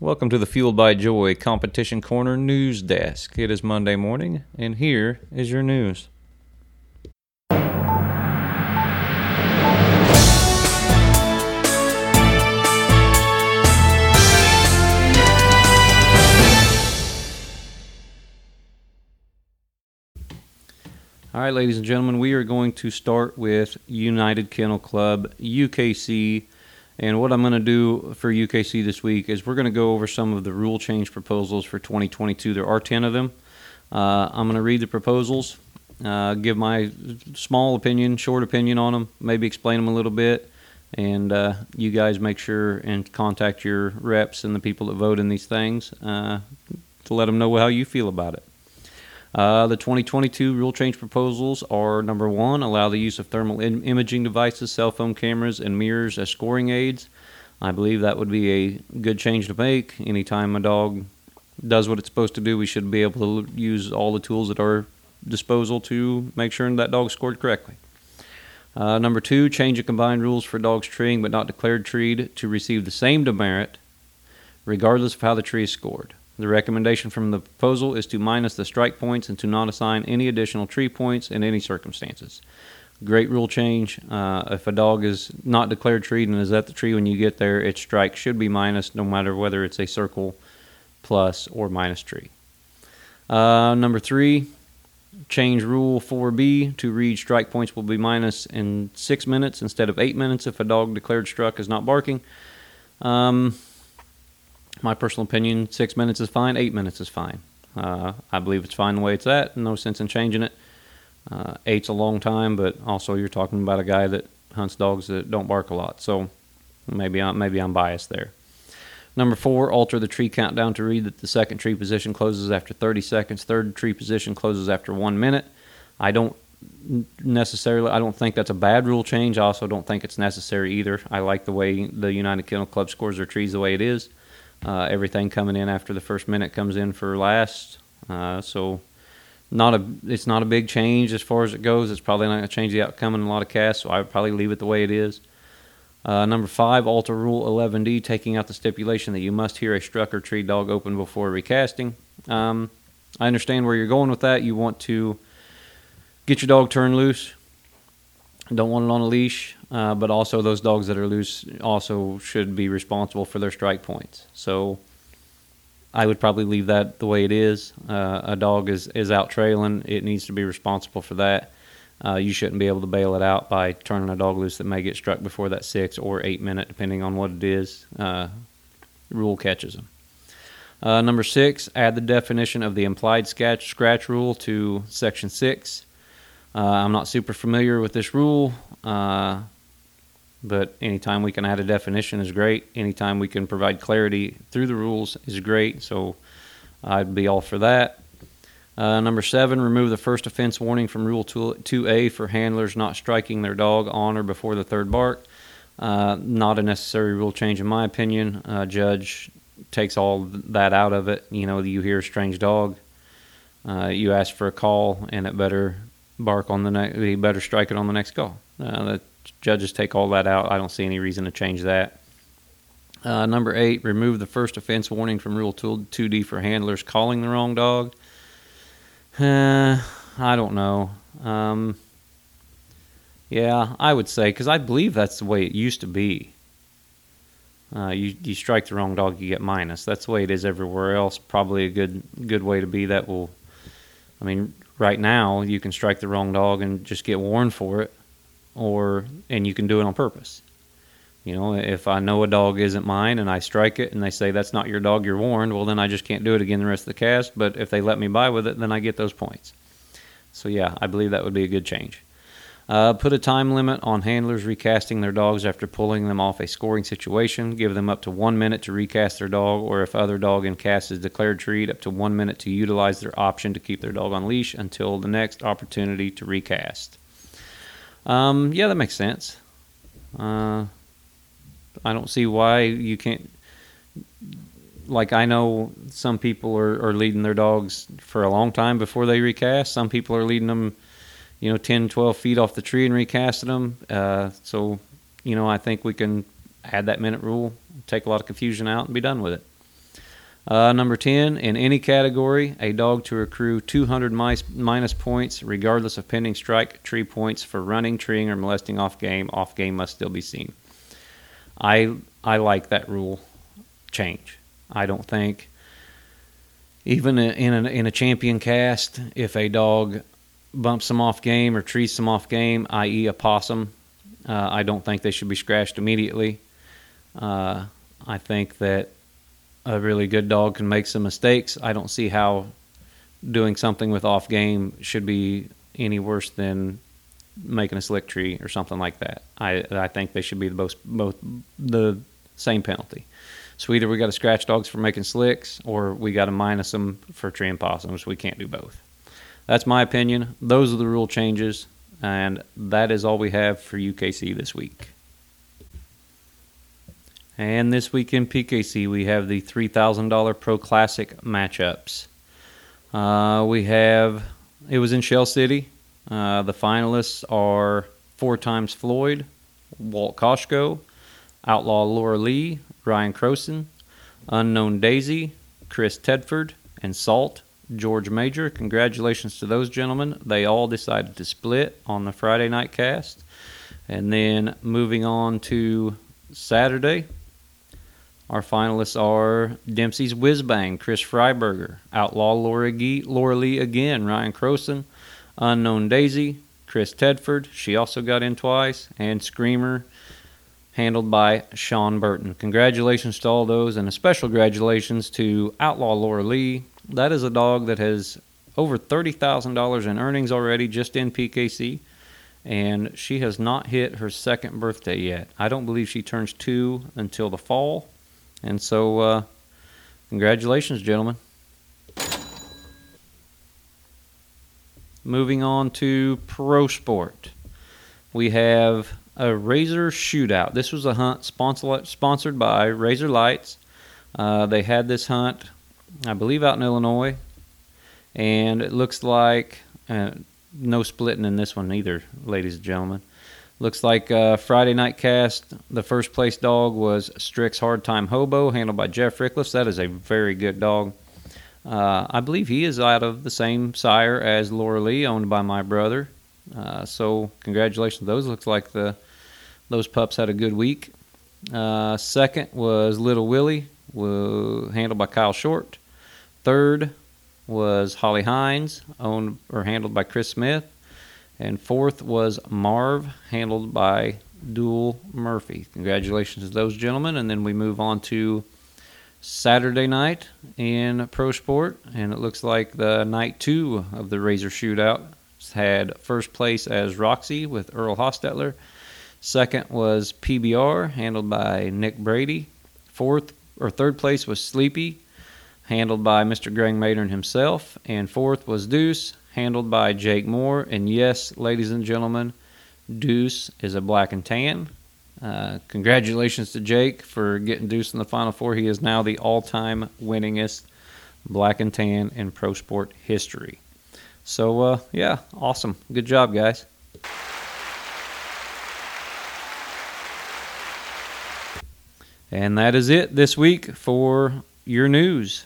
Welcome to the Fueled by Joy Competition Corner News Desk. It is Monday morning, and here is your news. All right, ladies and gentlemen, we are going to start with United Kennel Club, UKC. And what I'm going to do for UKC this week is we're going to go over some of the rule change proposals for 2022. There are 10 of them. Uh, I'm going to read the proposals, uh, give my small opinion, short opinion on them, maybe explain them a little bit. And uh, you guys make sure and contact your reps and the people that vote in these things uh, to let them know how you feel about it. Uh, the 2022 rule change proposals are number one, allow the use of thermal Im- imaging devices, cell phone cameras, and mirrors as scoring aids. I believe that would be a good change to make. Anytime a dog does what it's supposed to do, we should be able to use all the tools at our disposal to make sure that dog scored correctly. Uh, number two, change the combined rules for dogs treeing but not declared treed to receive the same demerit regardless of how the tree is scored. The recommendation from the proposal is to minus the strike points and to not assign any additional tree points in any circumstances. Great rule change. Uh, if a dog is not declared treed and is at the tree when you get there, its strike should be minus no matter whether it's a circle, plus, or minus tree. Uh, number three, change rule 4B to read strike points will be minus in six minutes instead of eight minutes if a dog declared struck is not barking. Um, my personal opinion, six minutes is fine, eight minutes is fine. Uh, I believe it's fine the way it's at, no sense in changing it. Uh, eight's a long time, but also you're talking about a guy that hunts dogs that don't bark a lot, so maybe I'm, maybe I'm biased there. Number four, alter the tree countdown to read that the second tree position closes after 30 seconds, third tree position closes after one minute. I don't necessarily, I don't think that's a bad rule change. I also don't think it's necessary either. I like the way the United Kennel Club scores their trees the way it is. Uh, everything coming in after the first minute comes in for last. Uh, so not a it's not a big change as far as it goes. It's probably not going to change the outcome in a lot of casts, so I would probably leave it the way it is. Uh, number five, alter Rule 11D, taking out the stipulation that you must hear a struck or tree dog open before recasting. Um, I understand where you're going with that. You want to get your dog turned loose. Don't want it on a leash, uh, but also those dogs that are loose also should be responsible for their strike points. So I would probably leave that the way it is. Uh, a dog is, is out trailing, it needs to be responsible for that. Uh, you shouldn't be able to bail it out by turning a dog loose that may get struck before that six or eight minute, depending on what it is. Uh, rule catches them. Uh, number six, add the definition of the implied scratch, scratch rule to section six. Uh, I'm not super familiar with this rule, uh, but anytime we can add a definition is great. Anytime we can provide clarity through the rules is great. So I'd be all for that. Uh, number seven, remove the first offense warning from Rule 2A for handlers not striking their dog on or before the third bark. Uh, not a necessary rule change, in my opinion. Uh, judge takes all that out of it. You know, you hear a strange dog, uh, you ask for a call, and it better bark on the next. You better strike it on the next call. Uh, the judges take all that out. I don't see any reason to change that. Uh, number eight, remove the first offense warning from Rule 2D for handlers calling the wrong dog. Uh, I don't know. Um, yeah, I would say because I believe that's the way it used to be. Uh, you you strike the wrong dog, you get minus. That's the way it is everywhere else. Probably a good good way to be. That will. I mean, right now you can strike the wrong dog and just get warned for it, or and you can do it on purpose. You know, if I know a dog isn't mine and I strike it and they say that's not your dog, you're warned, well, then I just can't do it again the rest of the cast. But if they let me by with it, then I get those points. So, yeah, I believe that would be a good change. Uh, put a time limit on handlers recasting their dogs after pulling them off a scoring situation. Give them up to one minute to recast their dog, or if other dog in cast is declared treed, up to one minute to utilize their option to keep their dog on leash until the next opportunity to recast. Um, yeah, that makes sense. Uh, I don't see why you can't. Like I know some people are, are leading their dogs for a long time before they recast. Some people are leading them, you know, 10, 12 feet off the tree and recasting them. Uh, so, you know, I think we can add that minute rule, take a lot of confusion out, and be done with it. Uh, number 10, in any category, a dog to accrue 200 minus, minus points, regardless of pending strike, tree points for running, treeing, or molesting off game. Off game must still be seen. I I like that rule change. I don't think even in a, in a champion cast, if a dog bumps some off game or trees some off game, i.e., a possum, uh, I don't think they should be scratched immediately. Uh, I think that a really good dog can make some mistakes. I don't see how doing something with off game should be any worse than making a slick tree or something like that. I I think they should be the both both the same penalty. So either we got to scratch dogs for making slicks, or we got to minus them for treeing possums. We can't do both. That's my opinion. Those are the rule changes, and that is all we have for UKC this week. And this week in PKC, we have the $3,000 Pro Classic matchups. Uh, we have, it was in Shell City. Uh, the finalists are four times Floyd, Walt Koshko, Outlaw Laura Lee, Ryan Croson, Unknown Daisy, Chris Tedford, and Salt George Major. Congratulations to those gentlemen. They all decided to split on the Friday night cast. And then moving on to Saturday, our finalists are Dempsey's Whizbang, Chris Freiberger, Outlaw Laura, Gee, Laura Lee again, Ryan Croson, Unknown Daisy, Chris Tedford, she also got in twice, and Screamer, handled by Sean Burton. Congratulations to all those, and a special congratulations to Outlaw Laura Lee. That is a dog that has over $30,000 in earnings already just in PKC, and she has not hit her second birthday yet. I don't believe she turns two until the fall and so, uh, congratulations, gentlemen. Moving on to pro sport, we have a Razor Shootout. This was a hunt sponsored by Razor Lights. Uh, they had this hunt, I believe, out in Illinois, and it looks like uh, no splitting in this one either, ladies and gentlemen. Looks like uh, Friday night cast. The first place dog was Strix Hard Time Hobo, handled by Jeff Rickless. That is a very good dog. Uh, I believe he is out of the same sire as Laura Lee, owned by my brother. Uh, so congratulations to those. Looks like the those pups had a good week. Uh, second was Little Willie, handled by Kyle Short. Third was Holly Hines, owned or handled by Chris Smith. And fourth was Marv, handled by Dual Murphy. Congratulations to those gentlemen. And then we move on to Saturday night in Pro Sport. And it looks like the night two of the Razor Shootout had first place as Roxy with Earl Hostetler. Second was PBR, handled by Nick Brady. Fourth or third place was Sleepy, handled by Mr. Greg Maynard himself. And fourth was Deuce, handled by Jake Moore. And yes, ladies and gentlemen, Deuce is a black and tan. Uh, congratulations to Jake for getting Deuce in the Final Four. He is now the all time winningest black and tan in pro sport history. So, uh, yeah, awesome. Good job, guys. And that is it this week for your news.